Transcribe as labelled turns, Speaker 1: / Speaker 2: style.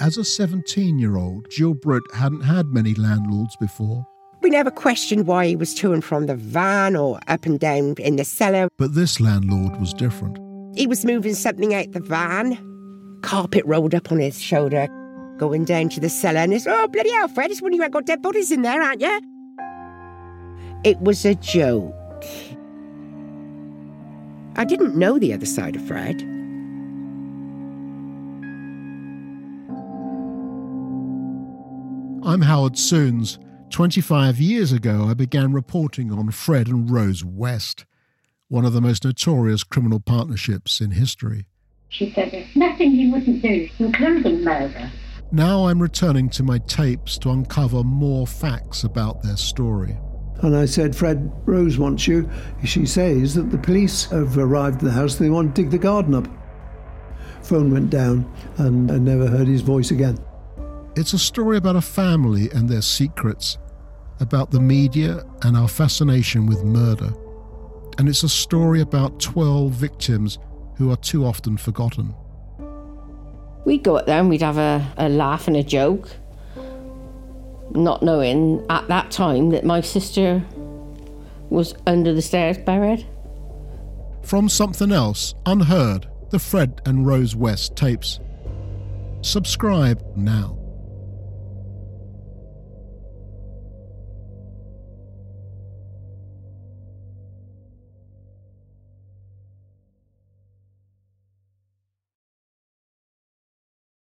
Speaker 1: As a 17 year old, Gilbert hadn't had many landlords before.
Speaker 2: We never questioned why he was to and from the van or up and down in the cellar.
Speaker 1: But this landlord was different.
Speaker 2: He was moving something out the van, carpet rolled up on his shoulder, going down to the cellar, and it's, oh, bloody hell, Fred, it's when you ain't got dead bodies in there, aren't you? It was a joke. I didn't know the other side of Fred.
Speaker 1: I'm Howard Sounes. 25 years ago, I began reporting on Fred and Rose West, one of the most notorious criminal partnerships in history.
Speaker 3: She said there's nothing he wouldn't do, including murder.
Speaker 1: Now I'm returning to my tapes to uncover more facts about their story.
Speaker 4: And I said, Fred, Rose wants you. She says that the police have arrived at the house. They want to dig the garden up. Phone went down, and I never heard his voice again.
Speaker 1: It's a story about a family and their secrets, about the media and our fascination with murder. And it's a story about 12 victims who are too often forgotten.
Speaker 5: We'd go up there and we'd have a, a laugh and a joke, not knowing at that time that my sister was under the stairs buried.
Speaker 1: From something else, unheard, the Fred and Rose West tapes. Subscribe now.